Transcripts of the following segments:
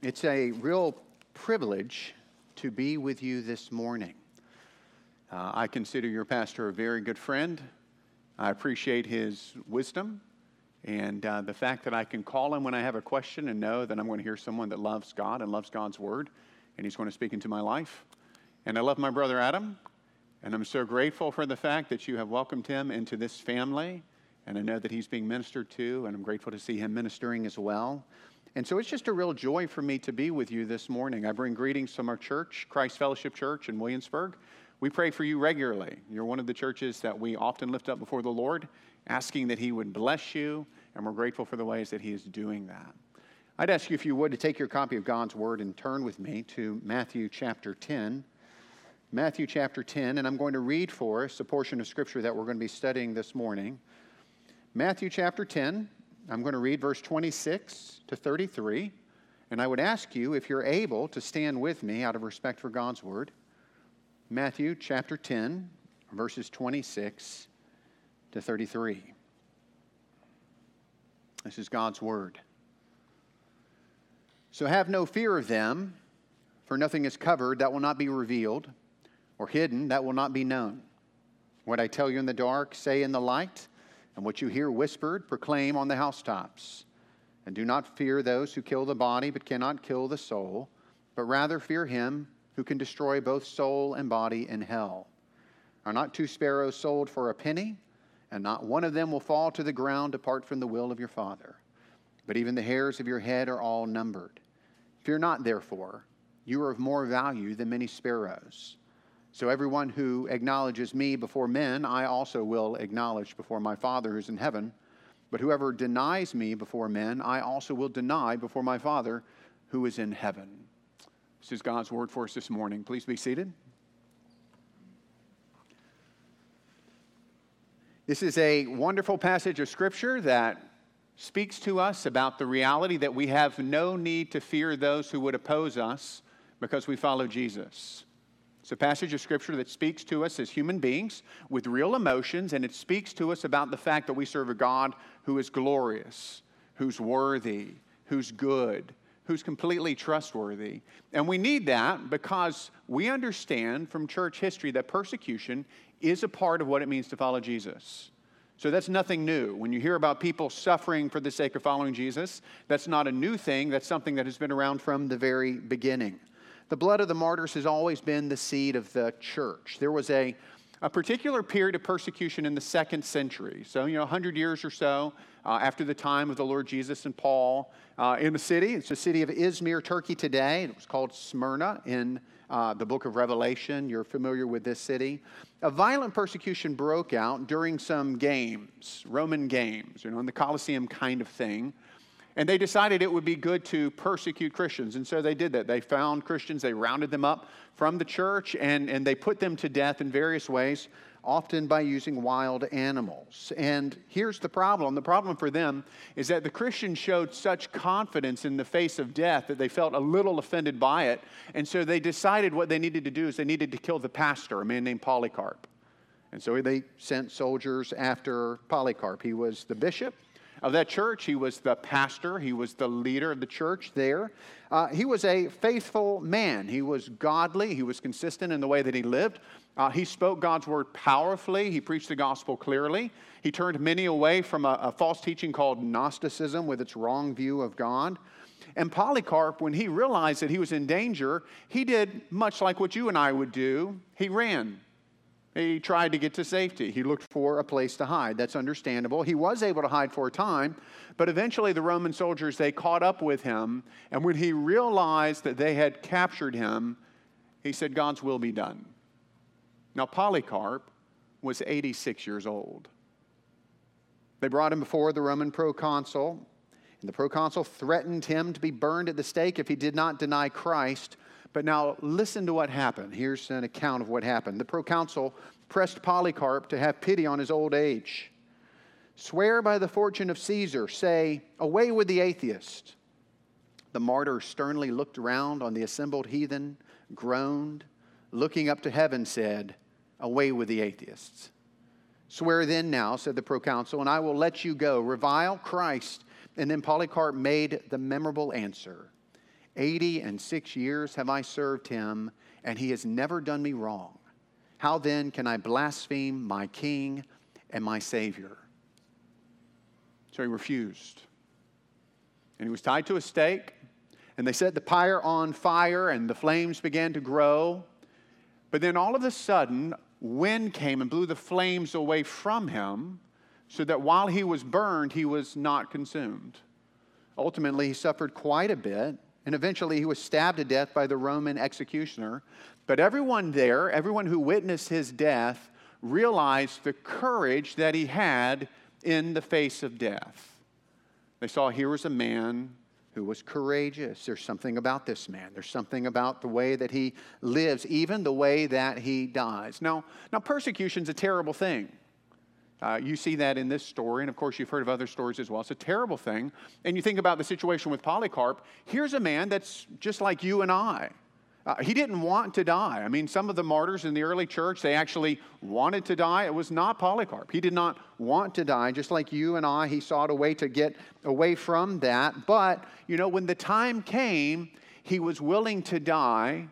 It's a real privilege to be with you this morning. Uh, I consider your pastor a very good friend. I appreciate his wisdom and uh, the fact that I can call him when I have a question and know that I'm going to hear someone that loves God and loves God's word, and he's going to speak into my life. And I love my brother Adam, and I'm so grateful for the fact that you have welcomed him into this family. And I know that he's being ministered to, and I'm grateful to see him ministering as well. And so it's just a real joy for me to be with you this morning. I bring greetings from our church, Christ Fellowship Church in Williamsburg. We pray for you regularly. You're one of the churches that we often lift up before the Lord, asking that He would bless you, and we're grateful for the ways that He is doing that. I'd ask you, if you would, to take your copy of God's Word and turn with me to Matthew chapter 10. Matthew chapter 10, and I'm going to read for us a portion of Scripture that we're going to be studying this morning. Matthew chapter 10, I'm going to read verse 26 to 33. And I would ask you, if you're able, to stand with me out of respect for God's word. Matthew chapter 10, verses 26 to 33. This is God's word. So have no fear of them, for nothing is covered that will not be revealed, or hidden that will not be known. What I tell you in the dark, say in the light and what you hear whispered, proclaim on the housetops. And do not fear those who kill the body but cannot kill the soul, but rather fear him who can destroy both soul and body in hell. Are not two sparrows sold for a penny? And not one of them will fall to the ground apart from the will of your Father. But even the hairs of your head are all numbered. Fear not, therefore, you are of more value than many sparrows. So everyone who acknowledges me before men, I also will acknowledge before my Father who's in heaven. But whoever denies me before men, I also will deny before my Father who is in heaven. This is God's word for us this morning. Please be seated. This is a wonderful passage of Scripture that speaks to us about the reality that we have no need to fear those who would oppose us because we follow Jesus. It's a passage of scripture that speaks to us as human beings with real emotions, and it speaks to us about the fact that we serve a God who is glorious, who's worthy, who's good, who's completely trustworthy. And we need that because we understand from church history that persecution is a part of what it means to follow Jesus. So that's nothing new. When you hear about people suffering for the sake of following Jesus, that's not a new thing. That's something that has been around from the very beginning. The blood of the martyrs has always been the seed of the church. There was a, a particular period of persecution in the second century. So, you know, 100 years or so uh, after the time of the Lord Jesus and Paul uh, in the city. It's the city of Izmir, Turkey today. It was called Smyrna in uh, the book of Revelation. You're familiar with this city. A violent persecution broke out during some games, Roman games, you know, in the Colosseum kind of thing. And they decided it would be good to persecute Christians. And so they did that. They found Christians, they rounded them up from the church, and, and they put them to death in various ways, often by using wild animals. And here's the problem the problem for them is that the Christians showed such confidence in the face of death that they felt a little offended by it. And so they decided what they needed to do is they needed to kill the pastor, a man named Polycarp. And so they sent soldiers after Polycarp. He was the bishop of that church. He was the pastor, he was the leader of the church there. Uh, he was a faithful man. He was godly, he was consistent in the way that he lived. Uh, he spoke God's word powerfully, he preached the gospel clearly. He turned many away from a, a false teaching called Gnosticism with its wrong view of God. And Polycarp, when he realized that he was in danger, he did much like what you and I would do. He ran. He tried to get to safety. He looked for a place to hide. That's understandable. He was able to hide for a time, but eventually the Roman soldiers they caught up with him, and when he realized that they had captured him, he said, "God's will be done." Now Polycarp was 86 years old. They brought him before the Roman proconsul, and the proconsul threatened him to be burned at the stake if he did not deny Christ but now listen to what happened. Here's an account of what happened. The proconsul pressed Polycarp to have pity on his old age. Swear by the fortune of Caesar, say, Away with the atheist. The martyr sternly looked around on the assembled heathen, groaned, looking up to heaven, said, Away with the atheists. Swear then now, said the proconsul, and I will let you go. Revile Christ. And then Polycarp made the memorable answer Eighty and six years have I served him, and he has never done me wrong. How then can I blaspheme my king and my Savior? So he refused. And he was tied to a stake, and they set the pyre on fire, and the flames began to grow. But then all of a sudden, wind came and blew the flames away from him, so that while he was burned, he was not consumed. Ultimately, he suffered quite a bit, and eventually he was stabbed to death by the Roman executioner. But everyone there, everyone who witnessed his death, realized the courage that he had in the face of death. They saw here was a man who was courageous. There's something about this man. There's something about the way that he lives, even the way that he dies. Now, now persecution's a terrible thing. Uh, you see that in this story, and of course, you've heard of other stories as well. It's a terrible thing. And you think about the situation with Polycarp. Here's a man that's just like you and I. Uh, he didn't want to die. I mean, some of the martyrs in the early church, they actually wanted to die. It was not Polycarp. He did not want to die, just like you and I. He sought a way to get away from that. But, you know, when the time came, he was willing to die.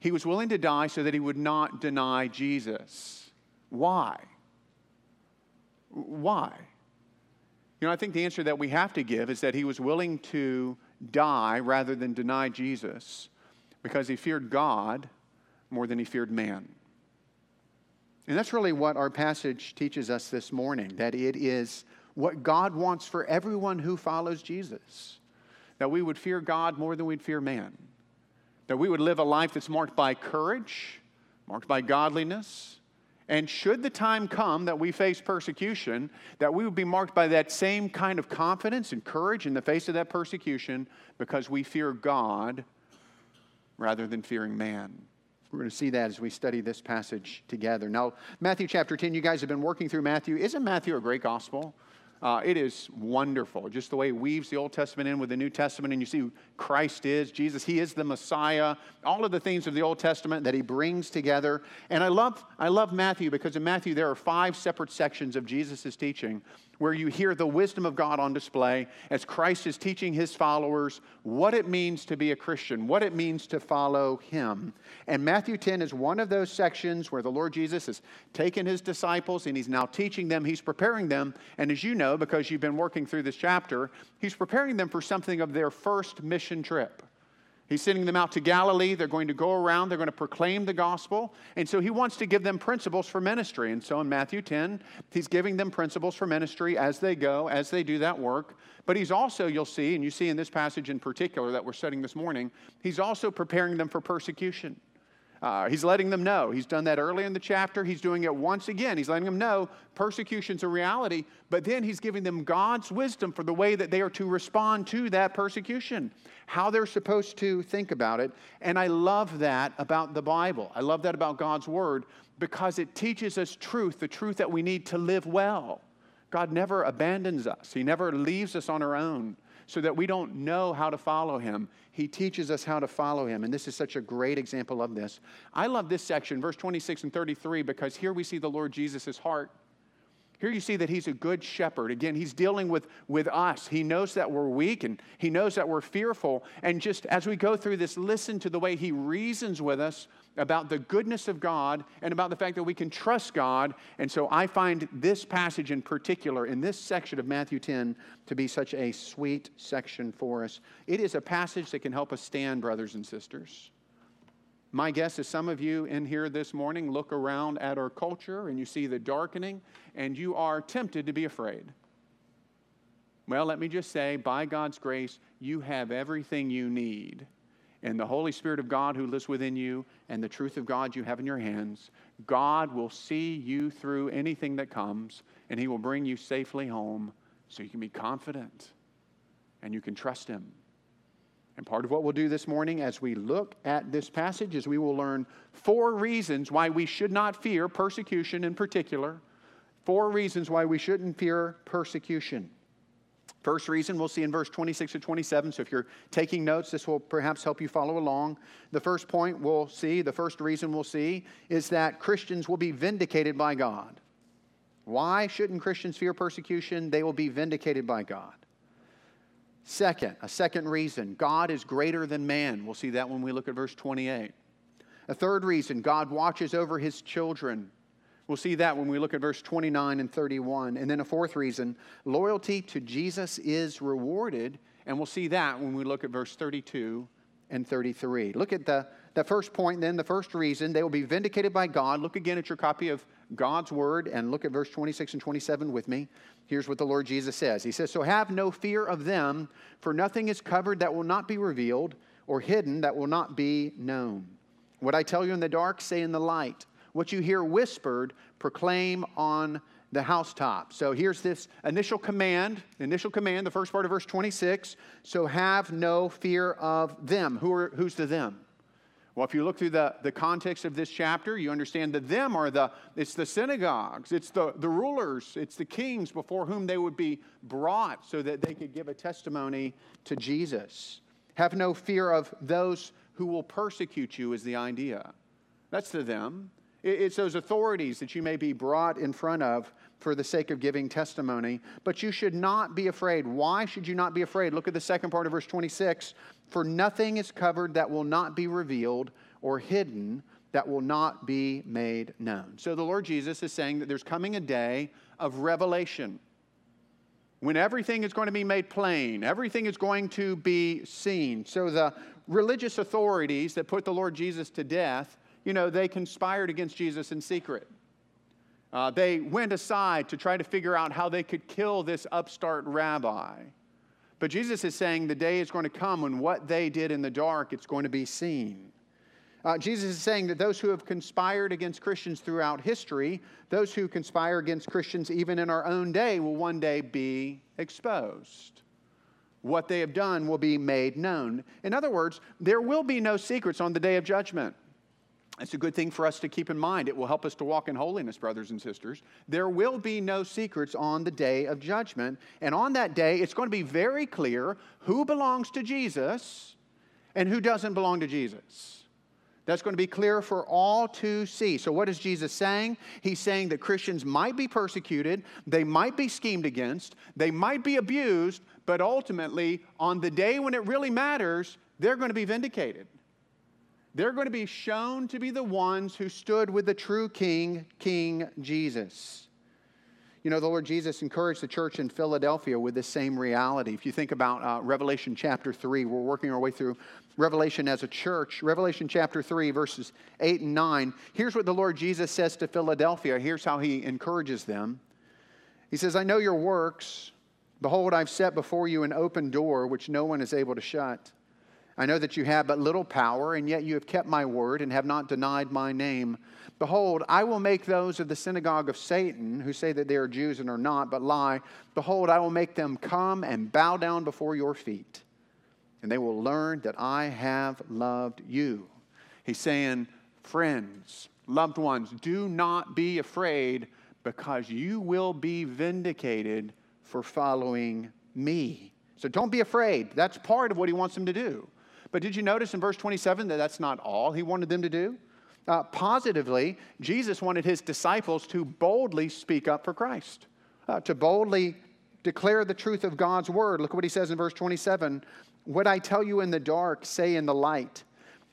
He was willing to die so that he would not deny Jesus. Why? Why? You know, I think the answer that we have to give is that he was willing to die rather than deny Jesus because he feared God more than he feared man. And that's really what our passage teaches us this morning that it is what God wants for everyone who follows Jesus. That we would fear God more than we'd fear man. That we would live a life that's marked by courage, marked by godliness. And should the time come that we face persecution, that we would be marked by that same kind of confidence and courage in the face of that persecution because we fear God rather than fearing man. We're going to see that as we study this passage together. Now, Matthew chapter 10, you guys have been working through Matthew. Isn't Matthew a great gospel? Uh, it is wonderful, just the way it weaves the Old Testament in with the New Testament, and you see who Christ is, Jesus, He is the Messiah, all of the things of the Old Testament that He brings together. And I love, I love Matthew because in Matthew there are five separate sections of Jesus' teaching where you hear the wisdom of God on display as Christ is teaching his followers what it means to be a Christian, what it means to follow him. And Matthew 10 is one of those sections where the Lord Jesus has taken his disciples and he's now teaching them, he's preparing them. And as you know, because you've been working through this chapter, he's preparing them for something of their first mission trip. He's sending them out to Galilee. They're going to go around, they're going to proclaim the gospel. And so he wants to give them principles for ministry. And so in Matthew 10, he's giving them principles for ministry as they go, as they do that work. But he's also, you'll see, and you see in this passage in particular that we're studying this morning, he's also preparing them for persecution. Uh, he's letting them know. He's done that earlier in the chapter. He's doing it once again. He's letting them know persecution's a reality, but then he's giving them God's wisdom for the way that they are to respond to that persecution, how they're supposed to think about it. And I love that about the Bible. I love that about God's Word because it teaches us truth, the truth that we need to live well. God never abandons us, He never leaves us on our own so that we don't know how to follow him. He teaches us how to follow him. And this is such a great example of this. I love this section, verse 26 and 33, because here we see the Lord Jesus' heart. Here you see that he's a good shepherd. Again, he's dealing with, with us. He knows that we're weak and he knows that we're fearful. And just as we go through this, listen to the way he reasons with us about the goodness of God and about the fact that we can trust God. And so I find this passage in particular, in this section of Matthew 10, to be such a sweet section for us. It is a passage that can help us stand, brothers and sisters. My guess is some of you in here this morning look around at our culture and you see the darkening and you are tempted to be afraid. Well, let me just say, by God's grace, you have everything you need and the Holy Spirit of God who lives within you and the truth of God you have in your hands, God will see you through anything that comes and He will bring you safely home so you can be confident and you can trust Him. And part of what we'll do this morning as we look at this passage is we will learn four reasons why we should not fear persecution in particular. Four reasons why we shouldn't fear persecution. First reason we'll see in verse 26 to 27. So if you're taking notes, this will perhaps help you follow along. The first point we'll see, the first reason we'll see, is that Christians will be vindicated by God. Why shouldn't Christians fear persecution? They will be vindicated by God. Second, a second reason, God is greater than man. We'll see that when we look at verse 28. A third reason, God watches over his children. We'll see that when we look at verse 29 and 31. And then a fourth reason, loyalty to Jesus is rewarded. And we'll see that when we look at verse 32 and 33. Look at the, the first point, then, the first reason. They will be vindicated by God. Look again at your copy of God's word and look at verse 26 and 27 with me. Here's what the Lord Jesus says He says, So have no fear of them, for nothing is covered that will not be revealed, or hidden that will not be known. What I tell you in the dark, say in the light. What you hear whispered, proclaim on the housetop. So here's this initial command, initial command, the first part of verse 26. So have no fear of them. Who are, who's the them? Well, if you look through the, the context of this chapter, you understand that them are the, it's the synagogues, it's the, the rulers, it's the kings before whom they would be brought so that they could give a testimony to Jesus. Have no fear of those who will persecute you, is the idea. That's to them. It's those authorities that you may be brought in front of for the sake of giving testimony. But you should not be afraid. Why should you not be afraid? Look at the second part of verse 26. For nothing is covered that will not be revealed, or hidden that will not be made known. So the Lord Jesus is saying that there's coming a day of revelation when everything is going to be made plain, everything is going to be seen. So the religious authorities that put the Lord Jesus to death, you know, they conspired against Jesus in secret. Uh, they went aside to try to figure out how they could kill this upstart rabbi. But Jesus is saying the day is going to come when what they did in the dark, it's going to be seen. Uh, Jesus is saying that those who have conspired against Christians throughout history, those who conspire against Christians even in our own day, will one day be exposed what they have done will be made known. In other words, there will be no secrets on the day of judgment. It's a good thing for us to keep in mind. It will help us to walk in holiness, brothers and sisters. There will be no secrets on the day of judgment. And on that day, it's going to be very clear who belongs to Jesus and who doesn't belong to Jesus. That's going to be clear for all to see. So, what is Jesus saying? He's saying that Christians might be persecuted, they might be schemed against, they might be abused, but ultimately, on the day when it really matters, they're going to be vindicated. They're going to be shown to be the ones who stood with the true King, King Jesus. You know, the Lord Jesus encouraged the church in Philadelphia with the same reality. If you think about uh, Revelation chapter 3, we're working our way through Revelation as a church. Revelation chapter 3, verses 8 and 9. Here's what the Lord Jesus says to Philadelphia. Here's how he encourages them. He says, I know your works. Behold, I've set before you an open door which no one is able to shut. I know that you have but little power, and yet you have kept my word and have not denied my name. Behold, I will make those of the synagogue of Satan who say that they are Jews and are not, but lie. Behold, I will make them come and bow down before your feet, and they will learn that I have loved you. He's saying, friends, loved ones, do not be afraid because you will be vindicated for following me. So don't be afraid. That's part of what he wants them to do. But did you notice in verse 27 that that's not all he wanted them to do? Uh, positively, Jesus wanted his disciples to boldly speak up for Christ, uh, to boldly declare the truth of God's word. Look at what he says in verse 27 What I tell you in the dark, say in the light.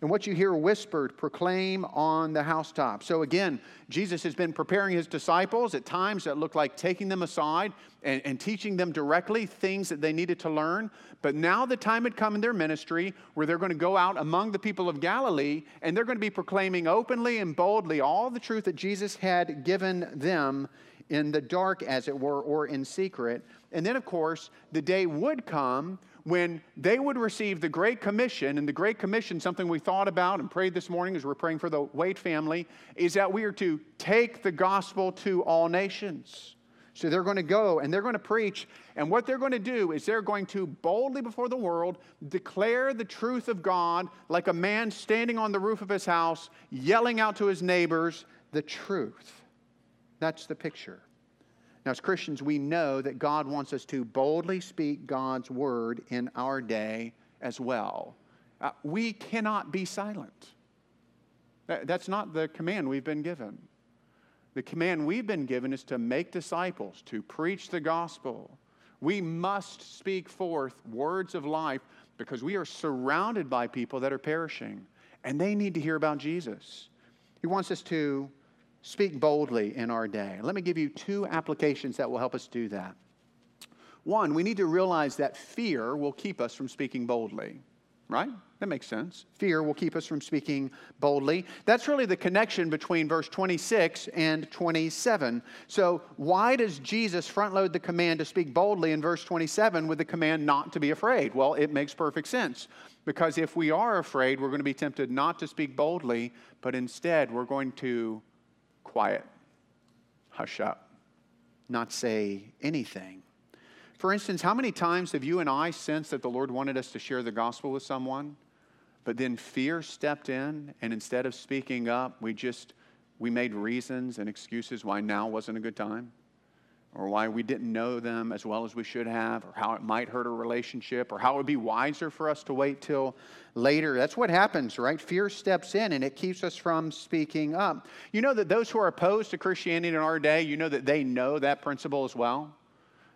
And what you hear whispered, proclaim on the housetop. So again, Jesus has been preparing his disciples at times that looked like taking them aside and, and, teaching them directly things that they needed to learn. But now the time had come in their ministry where they're going to go out among the people of Galilee and they're going to be proclaiming openly and boldly all the truth that Jesus had given them in the dark, as it were, or in secret. And then, of course, the day would come when they would receive the Great Commission, and the Great Commission, something we thought about and prayed this morning as we're praying for the Wade family, is that we are to take the gospel to all nations. So they're going to go and they're going to preach, and what they're going to do is they're going to boldly before the world declare the truth of God like a man standing on the roof of his house, yelling out to his neighbors the truth. That's the picture. Now, as Christians, we know that God wants us to boldly speak God's word in our day as well. Uh, we cannot be silent. That's not the command we've been given. The command we've been given is to make disciples, to preach the gospel, We must speak forth words of life because we are surrounded by people that are perishing and they need to hear about Jesus. He wants us to speak boldly in our day. Let me give you two applications that will help us do that. One, we need to realize that fear will keep us from speaking boldly, right? That makes sense. Fear will keep us from speaking boldly. That's really the connection between verse 26 and 27. So, why does Jesus front load the command to speak boldly in verse 27 with the command not to be afraid? Well, it makes perfect sense. Because if we are afraid, we're going to be tempted not to speak boldly, but instead we're going to quiet, hush up, not say anything. For instance, how many times have you and I sensed that the Lord wanted us to share the gospel with someone, but then fear stepped in, and instead of speaking up, we just we made reasons and excuses why now wasn't a good time? Or why we didn't know them as well as we should have, or how it might hurt a relationship, or how it would be wiser for us to wait till later. That's what happens, right? Fear steps in and it keeps us from speaking up. You know that those who are opposed to Christianity in our day, you know that they know that principle as well.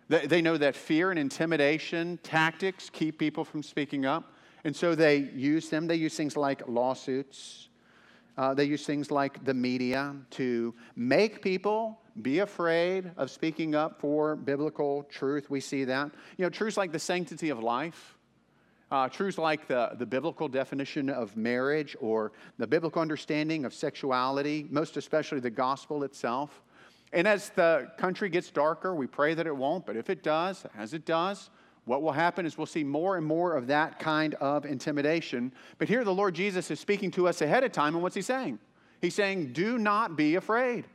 They know that fear and intimidation tactics keep people from speaking up. And so they use them. They use things like lawsuits. Uh, they use things like the media to make people be afraid of speaking up for biblical truth. We see that. You know, truths like the sanctity of life, uh, truths like the, the biblical definition of marriage or the biblical understanding of sexuality, most especially the gospel itself. And as the country gets darker, we pray that it won't, but if it does, as it does, what will happen is we'll see more and more of that kind of intimidation. But here the Lord Jesus is speaking to us ahead of time, and what's he saying? He's saying, Do not be afraid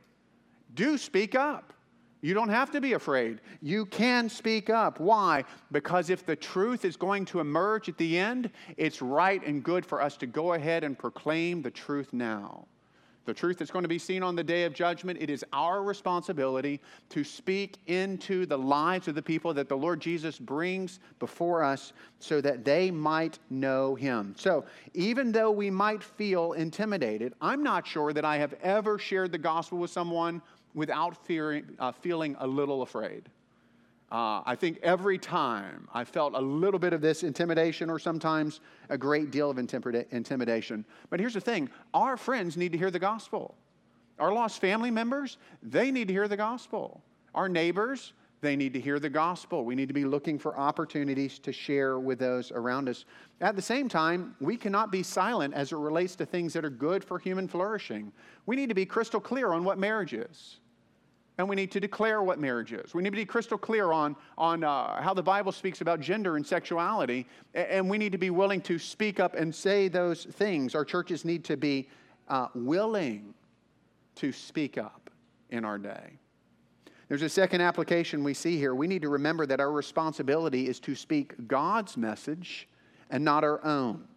do speak up. You don't have to be afraid. You can speak up. Why? Because if the truth is going to emerge at the end, it's right and good for us to go ahead and proclaim the truth now the truth that's going to be seen on the day of judgment, it is our responsibility to speak into the lives of the people that the Lord Jesus brings before us so that they might know him. So, even though we might feel intimidated, I'm not sure that I have ever shared the gospel with someone without fearing, uh, feeling a little afraid. Uh, I think every time I felt a little bit of this intimidation or sometimes a great deal of intimidation. But here's the thing our friends need to hear the gospel. Our lost family members, they need to hear the gospel. Our neighbors, they need to hear the gospel. We need to be looking for opportunities to share with those around us. At the same time, we cannot be silent as it relates to things that are good for human flourishing. We need to be crystal clear on what marriage is and we need to declare what marriage is. We need to be crystal clear on, on uh, how the Bible speaks about gender and sexuality, and we need to be willing to speak up and say those things. Our churches need to be uh, willing to speak up in our day. There's a second application we see here. We need to remember that our responsibility is to speak God's message and not our own.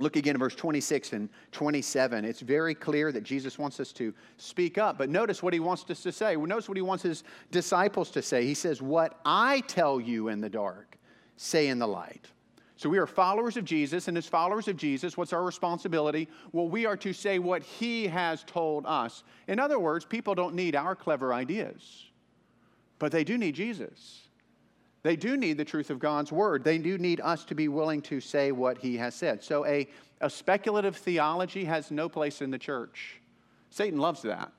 Look again at verse 26 and 27. It's very clear that Jesus wants us to speak up, but notice what he wants us to say. Notice what he wants his disciples to say. He says, What I tell you in the dark, say in the light. So we are followers of Jesus, and as followers of Jesus, what's our responsibility? Well, we are to say what he has told us. In other words, people don't need our clever ideas, but they do need Jesus. They do need the truth of God's word. They do need us to be willing to say what he has said. So, a, a speculative theology has no place in the church. Satan loves that.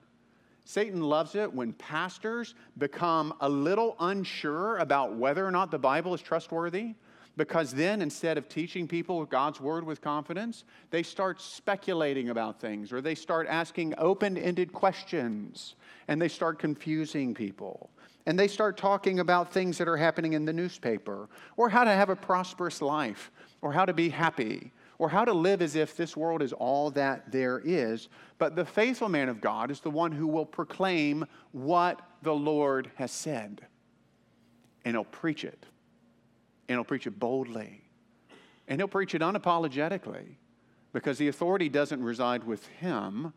Satan loves it when pastors become a little unsure about whether or not the Bible is trustworthy, because then instead of teaching people God's word with confidence, they start speculating about things or they start asking open ended questions and they start confusing people and they start talking about things that are happening in the newspaper, or how to have a prosperous life, or how to be happy, or how to live as if this world is all that there is. But the faithful man of God is the one who will proclaim what the Lord has said, and he'll preach it, and he'll preach it boldly, and he'll preach it unapologetically, because the authority doesn't reside with him,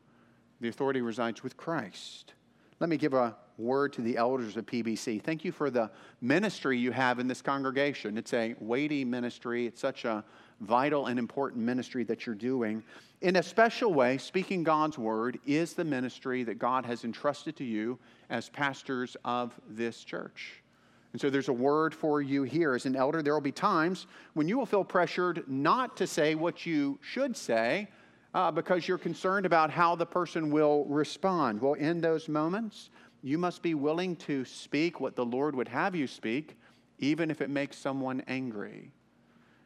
the authority resides with Christ. Let me give a word to the elders of PBC. Thank you for the ministry you have in this congregation. It's a weighty ministry, it's such a vital and important ministry that you're doing. In a special way, speaking God's word is the ministry that God has entrusted to you as pastors of this church. And so there's a word for you here. As an elder, there will be times when you will feel pressured not to say what you should say uh, because you're concerned about how the person will respond. Well, in those moments, you must be willing to speak what the Lord would have you speak, even if it makes someone angry.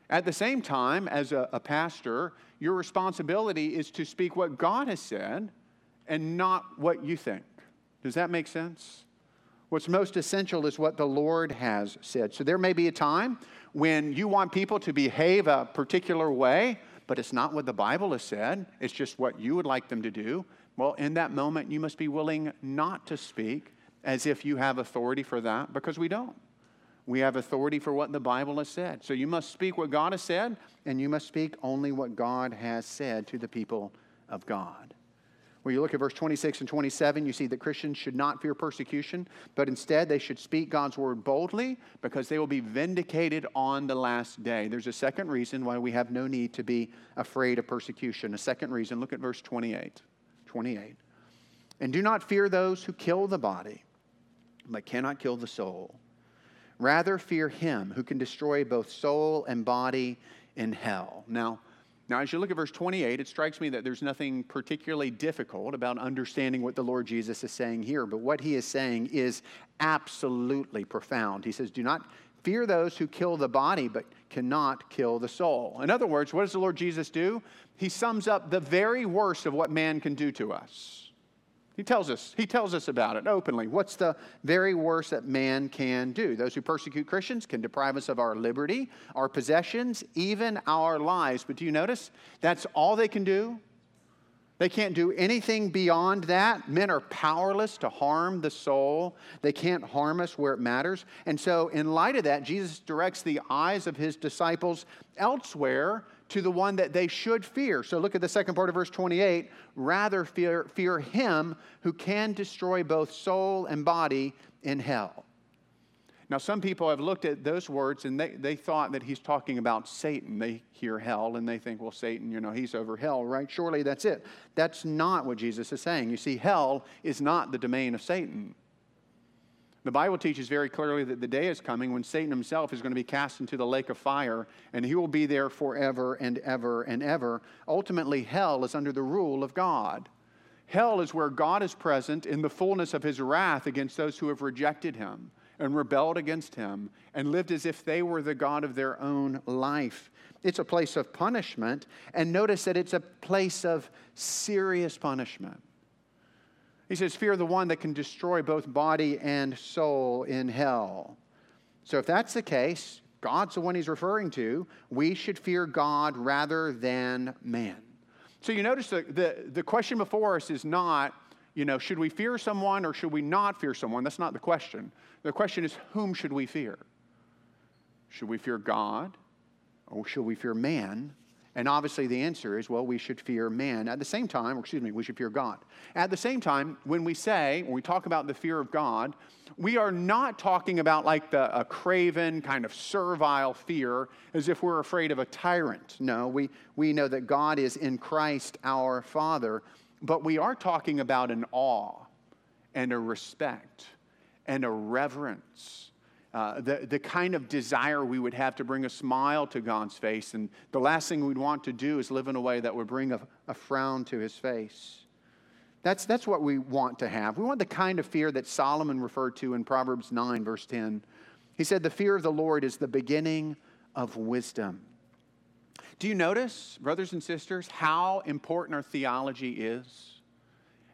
At the same time, as a, a pastor, your responsibility is to speak what God has said and not what you think. Does that make sense? What's most essential is what the Lord has said. So there may be a time when you want people to behave a particular way, but it's not what the Bible has said, it's just what you would like them to do. Well, in that moment, you must be willing not to speak as if you have authority for that, because we don't. We have authority for what the Bible has said. So you must speak what God has said, and you must speak only what God has said to the people of God. When you look at verse 26 and 27, you see that Christians should not fear persecution, but instead they should speak God's word boldly because they will be vindicated on the last day. There's a second reason why we have no need to be afraid of persecution. A second reason, look at verse 28. 28. And do not fear those who kill the body, but cannot kill the soul. Rather, fear him who can destroy both soul and body in hell. Now, now, as you look at verse 28, it strikes me that there's nothing particularly difficult about understanding what the Lord Jesus is saying here, but what he is saying is absolutely profound. He says, Do not fear those who kill the body, but cannot kill the soul. In other words, what does the Lord Jesus do? He sums up the very worst of what man can do to us. He tells us, he tells us about it openly. What's the very worst that man can do? Those who persecute Christians can deprive us of our liberty, our possessions, even our lives. But do you notice? That's all they can do. They can't do anything beyond that. Men are powerless to harm the soul. They can't harm us where it matters. And so, in light of that, Jesus directs the eyes of his disciples elsewhere to the one that they should fear. So look at the second part of verse 28. Rather fear, fear him who can destroy both soul and body in hell. Now, some people have looked at those words and they, they thought that he's talking about Satan. They hear hell and they think, well, Satan, you know, he's over hell, right? Surely that's it. That's not what Jesus is saying. You see, hell is not the domain of Satan. The Bible teaches very clearly that the day is coming when Satan himself is going to be cast into the lake of fire and he will be there forever and ever and ever. Ultimately, hell is under the rule of God. Hell is where God is present in the fullness of his wrath against those who have rejected him and rebelled against him and lived as if they were the God of their own life. It's a place of punishment, and notice that it's a place of serious punishment. He says, Fear the one that can destroy both body and soul in hell. So, if that's the case, God's the one he's referring to. We should fear God rather than man. So, you notice the, the, the question before us is not, you know, should we fear someone or should we not fear someone? That's not the question. The question is, whom should we fear? Should we fear God or should we fear man? And obviously, the answer is, well, we should fear man. At the same time, or excuse me, we should fear God. At the same time, when we say, when we talk about the fear of God, we are not talking about like the, a craven, kind of servile fear as if we're afraid of a tyrant. No, we, we know that God is in Christ our Father, but we are talking about an awe and a respect and a reverence uh, the, the kind of desire we would have to bring a smile to God's face. And the last thing we'd want to do is live in a way that would bring a, a frown to his face. That's, that's what we want to have. We want the kind of fear that Solomon referred to in Proverbs 9, verse 10. He said, The fear of the Lord is the beginning of wisdom. Do you notice, brothers and sisters, how important our theology is?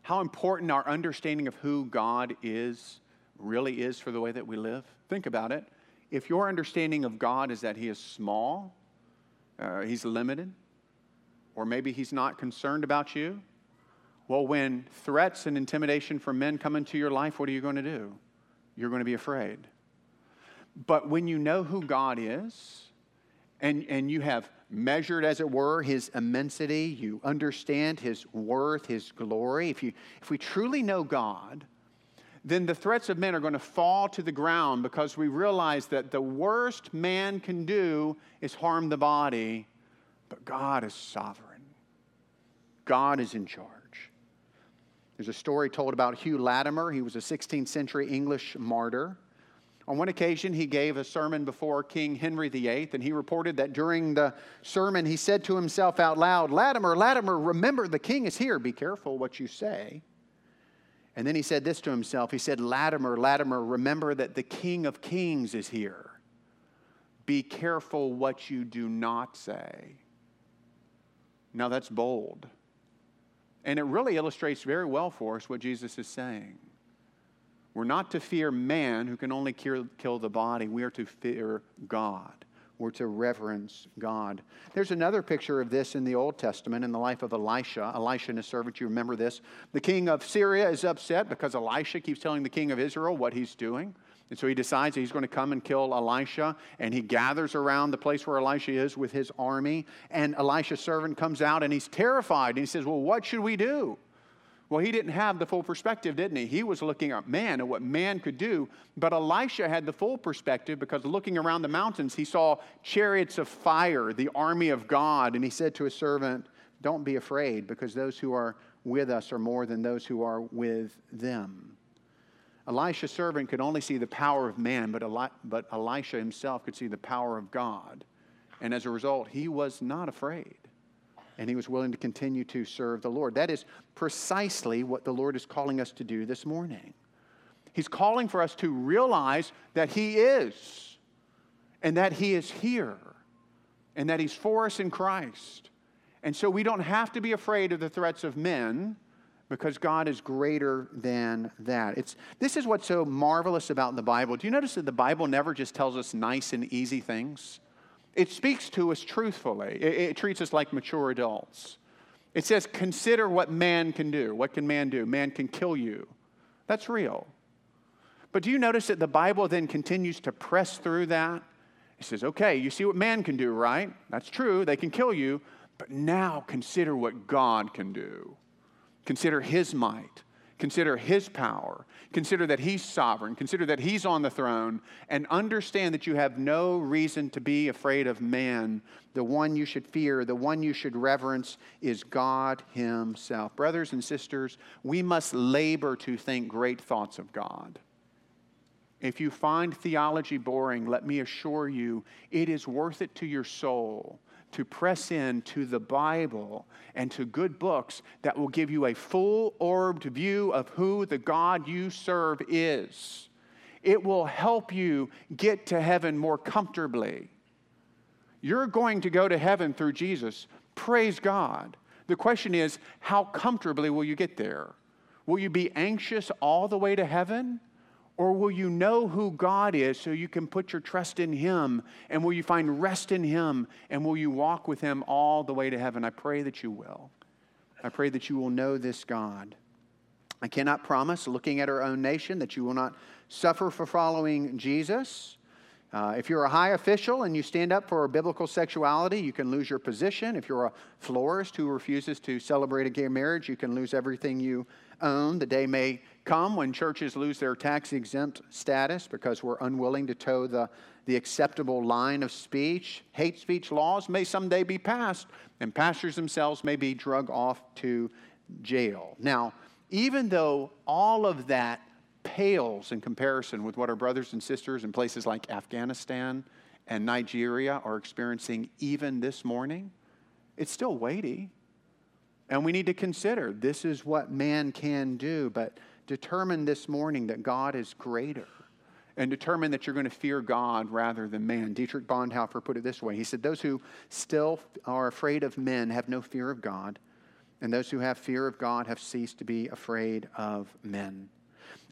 How important our understanding of who God is really is for the way that we live? Think about it. If your understanding of God is that He is small, uh, He's limited, or maybe He's not concerned about you, well, when threats and intimidation from men come into your life, what are you going to do? You're going to be afraid. But when you know who God is, and, and you have measured, as it were, his immensity, you understand his worth, his glory. If, you, if we truly know God, then the threats of men are going to fall to the ground because we realize that the worst man can do is harm the body, but God is sovereign. God is in charge. There's a story told about Hugh Latimer. He was a 16th century English martyr. On one occasion, he gave a sermon before King Henry VIII, and he reported that during the sermon, he said to himself out loud, Latimer, Latimer, remember the king is here. Be careful what you say. And then he said this to himself He said, Latimer, Latimer, remember that the king of kings is here. Be careful what you do not say. Now that's bold. And it really illustrates very well for us what Jesus is saying. We're not to fear man who can only kill, kill the body. We are to fear God. We're to reverence God. There's another picture of this in the Old Testament in the life of Elisha. Elisha and his servant, you remember this. The king of Syria is upset because Elisha keeps telling the king of Israel what he's doing. And so he decides he's going to come and kill Elisha, and he gathers around the place where Elisha is with his army. And Elisha's servant comes out and he's terrified. And he says, Well, what should we do? Well, he didn't have the full perspective, didn't he? He was looking at man and what man could do. But Elisha had the full perspective because looking around the mountains, he saw chariots of fire, the army of God. And he said to his servant, Don't be afraid, because those who are with us are more than those who are with them. Elisha's servant could only see the power of man, but, Eli- but Elisha himself could see the power of God. And as a result, he was not afraid. And he was willing to continue to serve the Lord. That is precisely what the Lord is calling us to do this morning. He's calling for us to realize that he is, and that he is here, and that he's for us in Christ. And so we don't have to be afraid of the threats of men because God is greater than that. It's, this is what's so marvelous about the Bible. Do you notice that the Bible never just tells us nice and easy things? It speaks to us truthfully, it, it treats us like mature adults. It says, Consider what man can do. What can man do? Man can kill you. That's real. But do you notice that the Bible then continues to press through that? It says, okay, you see what man can do, right? That's true. They can kill you. But now consider what God can do. Consider his might. Consider his power. Consider that he's sovereign. Consider that he's on the throne. And understand that you have no reason to be afraid of man. The one you should fear, the one you should reverence is God himself. Brothers and sisters, we must labor to think great thoughts of God. If you find theology boring, let me assure you, it is worth it to your soul to press in to the Bible and to good books that will give you a full orbed view of who the God you serve is. It will help you get to heaven more comfortably. You're going to go to heaven through Jesus. Praise God. The question is, how comfortably will you get there? Will you be anxious all the way to heaven? Or will you know who God is so you can put your trust in Him? And will you find rest in Him? And will you walk with Him all the way to heaven? I pray that you will. I pray that you will know this God. I cannot promise, looking at our own nation, that you will not suffer for following Jesus. Uh, if you're a high official and you stand up for biblical sexuality, you can lose your position. If you're a florist who refuses to celebrate a gay marriage, you can lose everything you own. The day may come when churches lose their tax exempt status because we're unwilling to toe the, the acceptable line of speech. Hate speech laws may someday be passed, and pastors themselves may be drug off to jail. Now, even though all of that pales in comparison with what our brothers and sisters in places like Afghanistan and Nigeria are experiencing even this morning, it's still weighty. And we need to consider this is what man can do, but determine this morning that God is greater and determine that you're going to fear God rather than man. Dietrich Bonhoeffer put it this way He said, Those who still are afraid of men have no fear of God, and those who have fear of God have ceased to be afraid of men.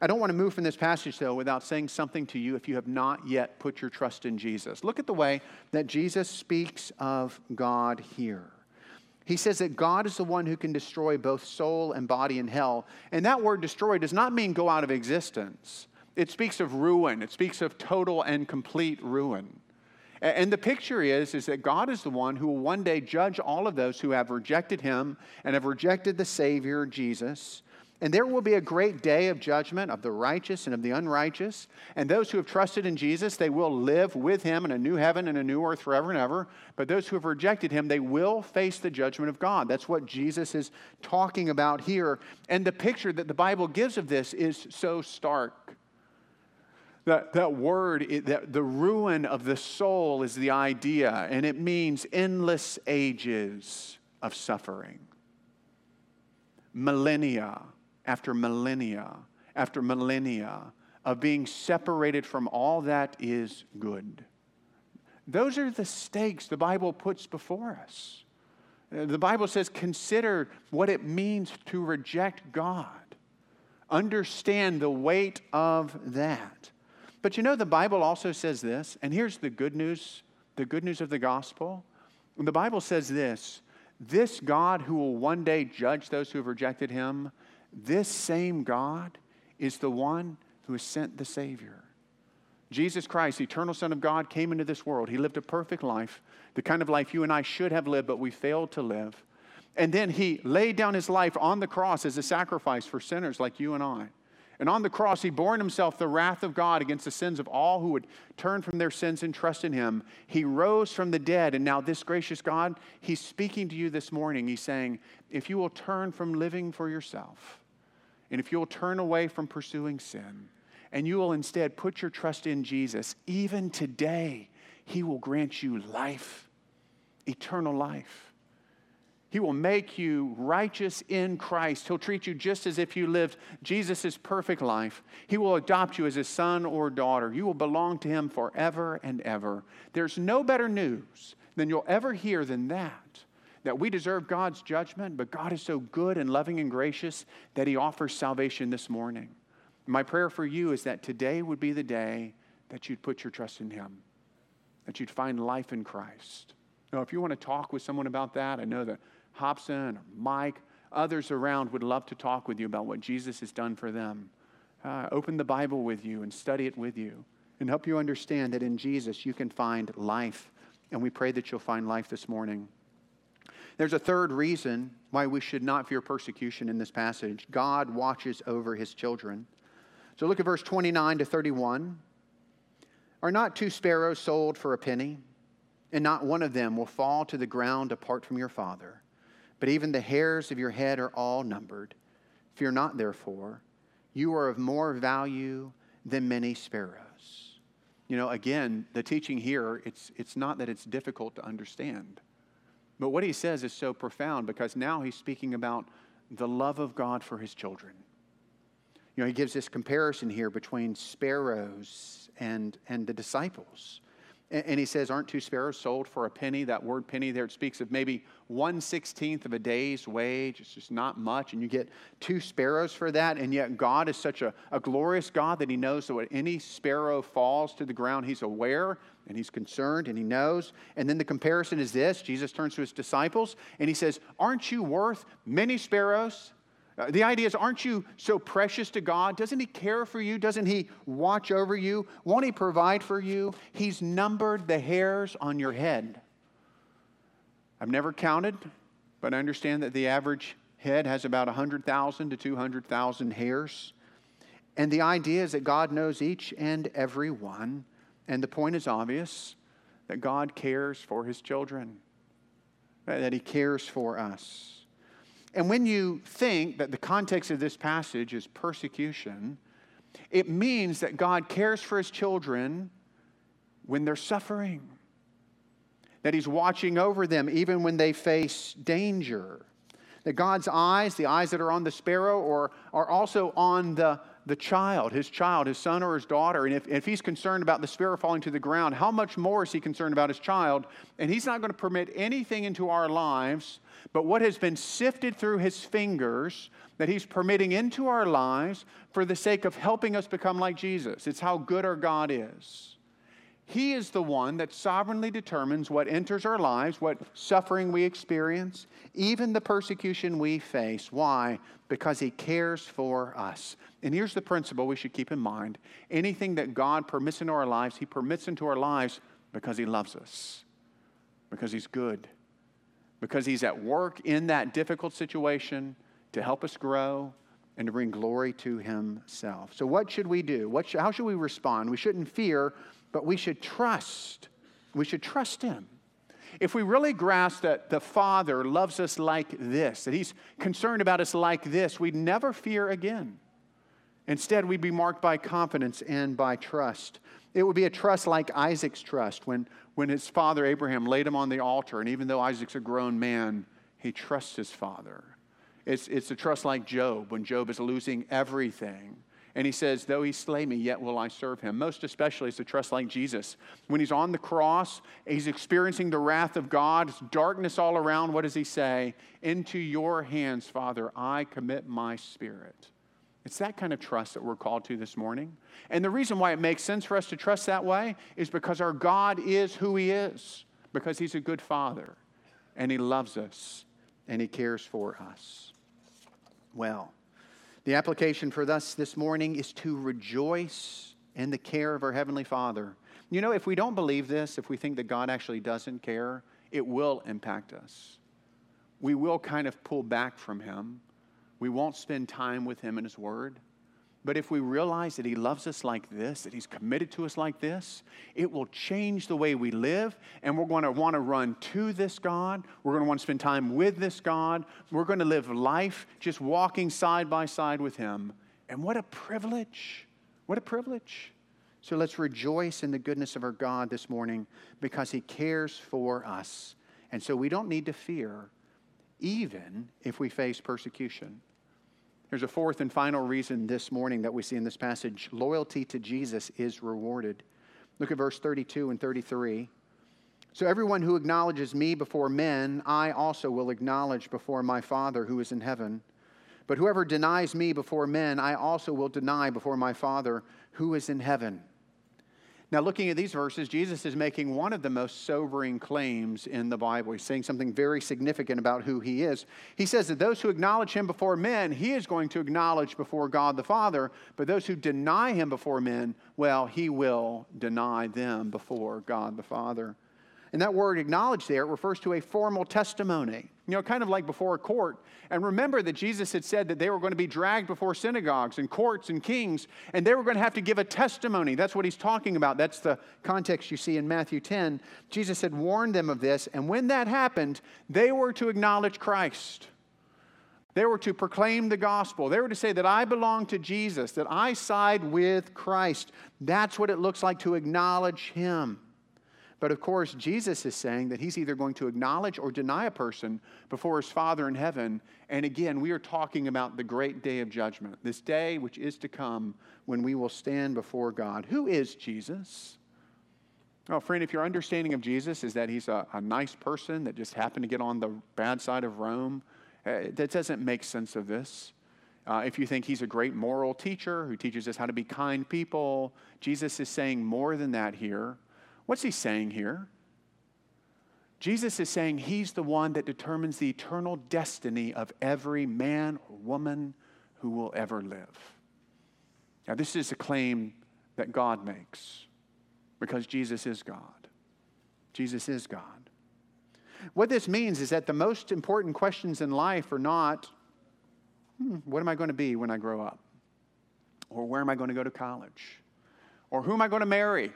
I don't want to move from this passage, though, without saying something to you if you have not yet put your trust in Jesus. Look at the way that Jesus speaks of God here. He says that God is the one who can destroy both soul and body in hell. And that word destroy does not mean go out of existence, it speaks of ruin, it speaks of total and complete ruin. And the picture is, is that God is the one who will one day judge all of those who have rejected him and have rejected the Savior, Jesus. And there will be a great day of judgment of the righteous and of the unrighteous. And those who have trusted in Jesus, they will live with him in a new heaven and a new earth forever and ever. But those who have rejected him, they will face the judgment of God. That's what Jesus is talking about here. And the picture that the Bible gives of this is so stark. That, that word, that the ruin of the soul is the idea, and it means endless ages of suffering. Millennia after millennia after millennia of being separated from all that is good. Those are the stakes the Bible puts before us. The Bible says, consider what it means to reject God. Understand the weight of that. But you know, the Bible also says this, and here's the good news the good news of the gospel. The Bible says this this God who will one day judge those who have rejected him, this same God is the one who has sent the Savior. Jesus Christ, eternal Son of God, came into this world. He lived a perfect life, the kind of life you and I should have lived, but we failed to live. And then he laid down his life on the cross as a sacrifice for sinners like you and I. And on the cross, he bore in himself the wrath of God against the sins of all who would turn from their sins and trust in him. He rose from the dead. And now, this gracious God, he's speaking to you this morning. He's saying, if you will turn from living for yourself, and if you will turn away from pursuing sin, and you will instead put your trust in Jesus, even today, He will grant you life, eternal life. He will make you righteous in Christ. He'll treat you just as if you lived Jesus' perfect life. He will adopt you as a son or daughter. You will belong to Him forever and ever. There's no better news than you'll ever hear than that. That we deserve God's judgment, but God is so good and loving and gracious that He offers salvation this morning. My prayer for you is that today would be the day that you'd put your trust in Him, that you'd find life in Christ. Now, if you want to talk with someone about that, I know that Hobson or Mike, others around would love to talk with you about what Jesus has done for them. Uh, open the Bible with you and study it with you and help you understand that in Jesus you can find life. And we pray that you'll find life this morning. There's a third reason why we should not fear persecution in this passage God watches over his children. So look at verse 29 to 31. Are not two sparrows sold for a penny? And not one of them will fall to the ground apart from your Father. But even the hairs of your head are all numbered. Fear not, therefore. You are of more value than many sparrows. You know, again, the teaching here, it's, it's not that it's difficult to understand. But what he says is so profound because now he's speaking about the love of God for his children. You know, he gives this comparison here between sparrows and, and the disciples. And, and he says, Aren't two sparrows sold for a penny? That word penny there, it speaks of maybe one sixteenth of a day's wage. It's just not much. And you get two sparrows for that. And yet, God is such a, a glorious God that he knows that when any sparrow falls to the ground, he's aware and he's concerned and he knows. And then the comparison is this Jesus turns to his disciples and he says, Aren't you worth many sparrows? Uh, the idea is, aren't you so precious to God? Doesn't He care for you? Doesn't He watch over you? Won't He provide for you? He's numbered the hairs on your head. I've never counted, but I understand that the average head has about 100,000 to 200,000 hairs. And the idea is that God knows each and every one. And the point is obvious that God cares for His children, that He cares for us. And when you think that the context of this passage is persecution, it means that God cares for his children when they're suffering, that he's watching over them even when they face danger. That God's eyes, the eyes that are on the sparrow, or are also on the, the child, his child, his son or his daughter. And if, if he's concerned about the sparrow falling to the ground, how much more is he concerned about his child? And he's not going to permit anything into our lives but what has been sifted through his fingers that he's permitting into our lives for the sake of helping us become like Jesus. It's how good our God is. He is the one that sovereignly determines what enters our lives, what suffering we experience, even the persecution we face. Why? Because He cares for us. And here's the principle we should keep in mind anything that God permits into our lives, He permits into our lives because He loves us, because He's good because He's at work in that difficult situation to help us grow and to bring glory to Himself. So, what should we do? What should, how should we respond? We shouldn't fear, but we should trust. We should trust Him. If we really grasp that the Father loves us like this, that He's concerned about us like this, we'd never fear again. Instead, we'd be marked by confidence and by trust. It would be a trust like Isaac's trust when, when his father Abraham laid him on the altar, and even though Isaac's a grown man, he trusts his father. It's, it's a trust like Job when Job is losing everything. And he says, Though he slay me, yet will I serve him. Most especially, it's a trust like Jesus. When he's on the cross, he's experiencing the wrath of God, it's darkness all around. What does he say? Into your hands, Father, I commit my spirit. It's that kind of trust that we're called to this morning. And the reason why it makes sense for us to trust that way is because our God is who he is, because he's a good father, and he loves us, and he cares for us. Well, the application for us this morning is to rejoice in the care of our Heavenly Father. You know, if we don't believe this, if we think that God actually doesn't care, it will impact us. We will kind of pull back from Him. We won't spend time with Him in His Word. But if we realize that He loves us like this, that He's committed to us like this, it will change the way we live. And we're going to want to run to this God. We're going to want to spend time with this God. We're going to live life just walking side by side with Him. And what a privilege! What a privilege. So let's rejoice in the goodness of our God this morning because He cares for us. And so we don't need to fear, even if we face persecution. There's a fourth and final reason this morning that we see in this passage loyalty to Jesus is rewarded. Look at verse 32 and 33. So, everyone who acknowledges me before men, I also will acknowledge before my Father who is in heaven. But whoever denies me before men, I also will deny before my Father who is in heaven. Now, looking at these verses, Jesus is making one of the most sobering claims in the Bible. He's saying something very significant about who he is. He says that those who acknowledge him before men, he is going to acknowledge before God the Father. But those who deny him before men, well, he will deny them before God the Father. And that word acknowledge there refers to a formal testimony, you know, kind of like before a court. And remember that Jesus had said that they were going to be dragged before synagogues and courts and kings, and they were going to have to give a testimony. That's what he's talking about. That's the context you see in Matthew 10. Jesus had warned them of this, and when that happened, they were to acknowledge Christ. They were to proclaim the gospel. They were to say that I belong to Jesus, that I side with Christ. That's what it looks like to acknowledge Him. But of course, Jesus is saying that he's either going to acknowledge or deny a person before his Father in heaven. And again, we are talking about the great day of judgment, this day which is to come when we will stand before God. Who is Jesus? Well, friend, if your understanding of Jesus is that he's a, a nice person that just happened to get on the bad side of Rome, uh, that doesn't make sense of this. Uh, if you think he's a great moral teacher who teaches us how to be kind people, Jesus is saying more than that here. What's he saying here? Jesus is saying he's the one that determines the eternal destiny of every man or woman who will ever live. Now, this is a claim that God makes because Jesus is God. Jesus is God. What this means is that the most important questions in life are not hmm, what am I going to be when I grow up? Or where am I going to go to college? Or who am I going to marry?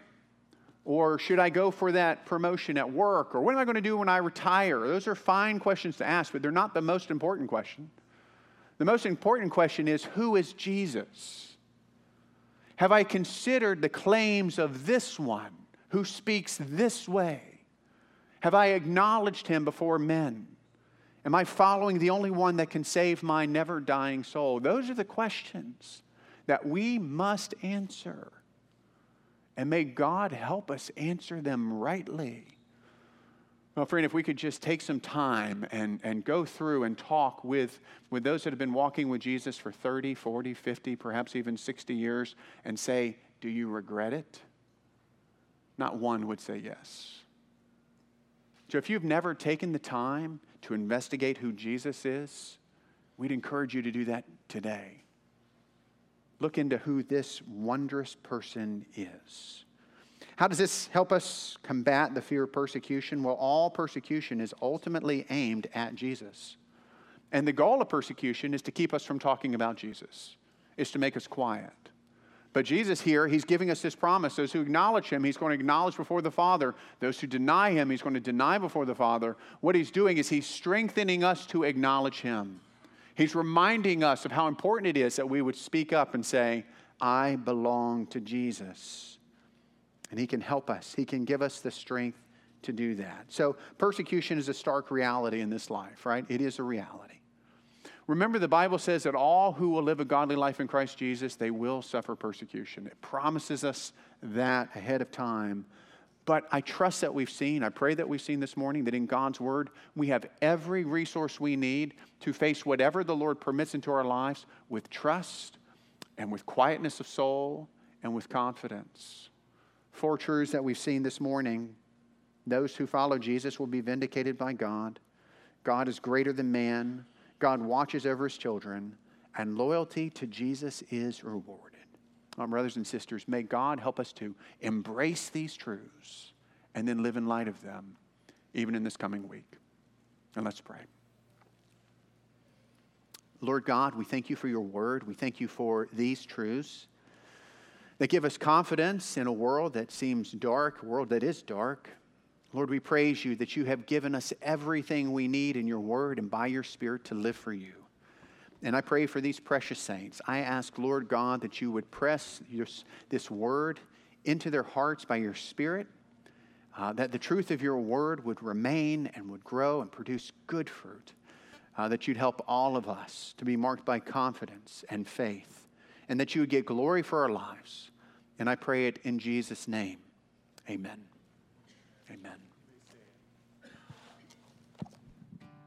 Or should I go for that promotion at work? Or what am I going to do when I retire? Those are fine questions to ask, but they're not the most important question. The most important question is who is Jesus? Have I considered the claims of this one who speaks this way? Have I acknowledged him before men? Am I following the only one that can save my never dying soul? Those are the questions that we must answer. And may God help us answer them rightly. Well, friend, if we could just take some time and, and go through and talk with, with those that have been walking with Jesus for 30, 40, 50, perhaps even 60 years and say, Do you regret it? Not one would say yes. So if you've never taken the time to investigate who Jesus is, we'd encourage you to do that today look into who this wondrous person is. How does this help us combat the fear of persecution? Well, all persecution is ultimately aimed at Jesus. And the goal of persecution is to keep us from talking about Jesus, is to make us quiet. But Jesus here, he's giving us this promise. Those who acknowledge him, he's going to acknowledge before the Father. Those who deny him, he's going to deny before the Father. What he's doing is he's strengthening us to acknowledge him. He's reminding us of how important it is that we would speak up and say, I belong to Jesus. And He can help us, He can give us the strength to do that. So, persecution is a stark reality in this life, right? It is a reality. Remember, the Bible says that all who will live a godly life in Christ Jesus, they will suffer persecution. It promises us that ahead of time. But I trust that we've seen, I pray that we've seen this morning that in God's Word, we have every resource we need to face whatever the Lord permits into our lives with trust and with quietness of soul and with confidence. Four truths that we've seen this morning those who follow Jesus will be vindicated by God. God is greater than man. God watches over his children. And loyalty to Jesus is rewarded. Brothers and sisters, may God help us to embrace these truths and then live in light of them, even in this coming week. And let's pray. Lord God, we thank you for your word. We thank you for these truths that give us confidence in a world that seems dark, a world that is dark. Lord, we praise you that you have given us everything we need in your word and by your spirit to live for you. And I pray for these precious saints. I ask, Lord God, that you would press your, this word into their hearts by your spirit, uh, that the truth of your word would remain and would grow and produce good fruit, uh, that you'd help all of us to be marked by confidence and faith, and that you would get glory for our lives. And I pray it in Jesus' name. Amen. Amen.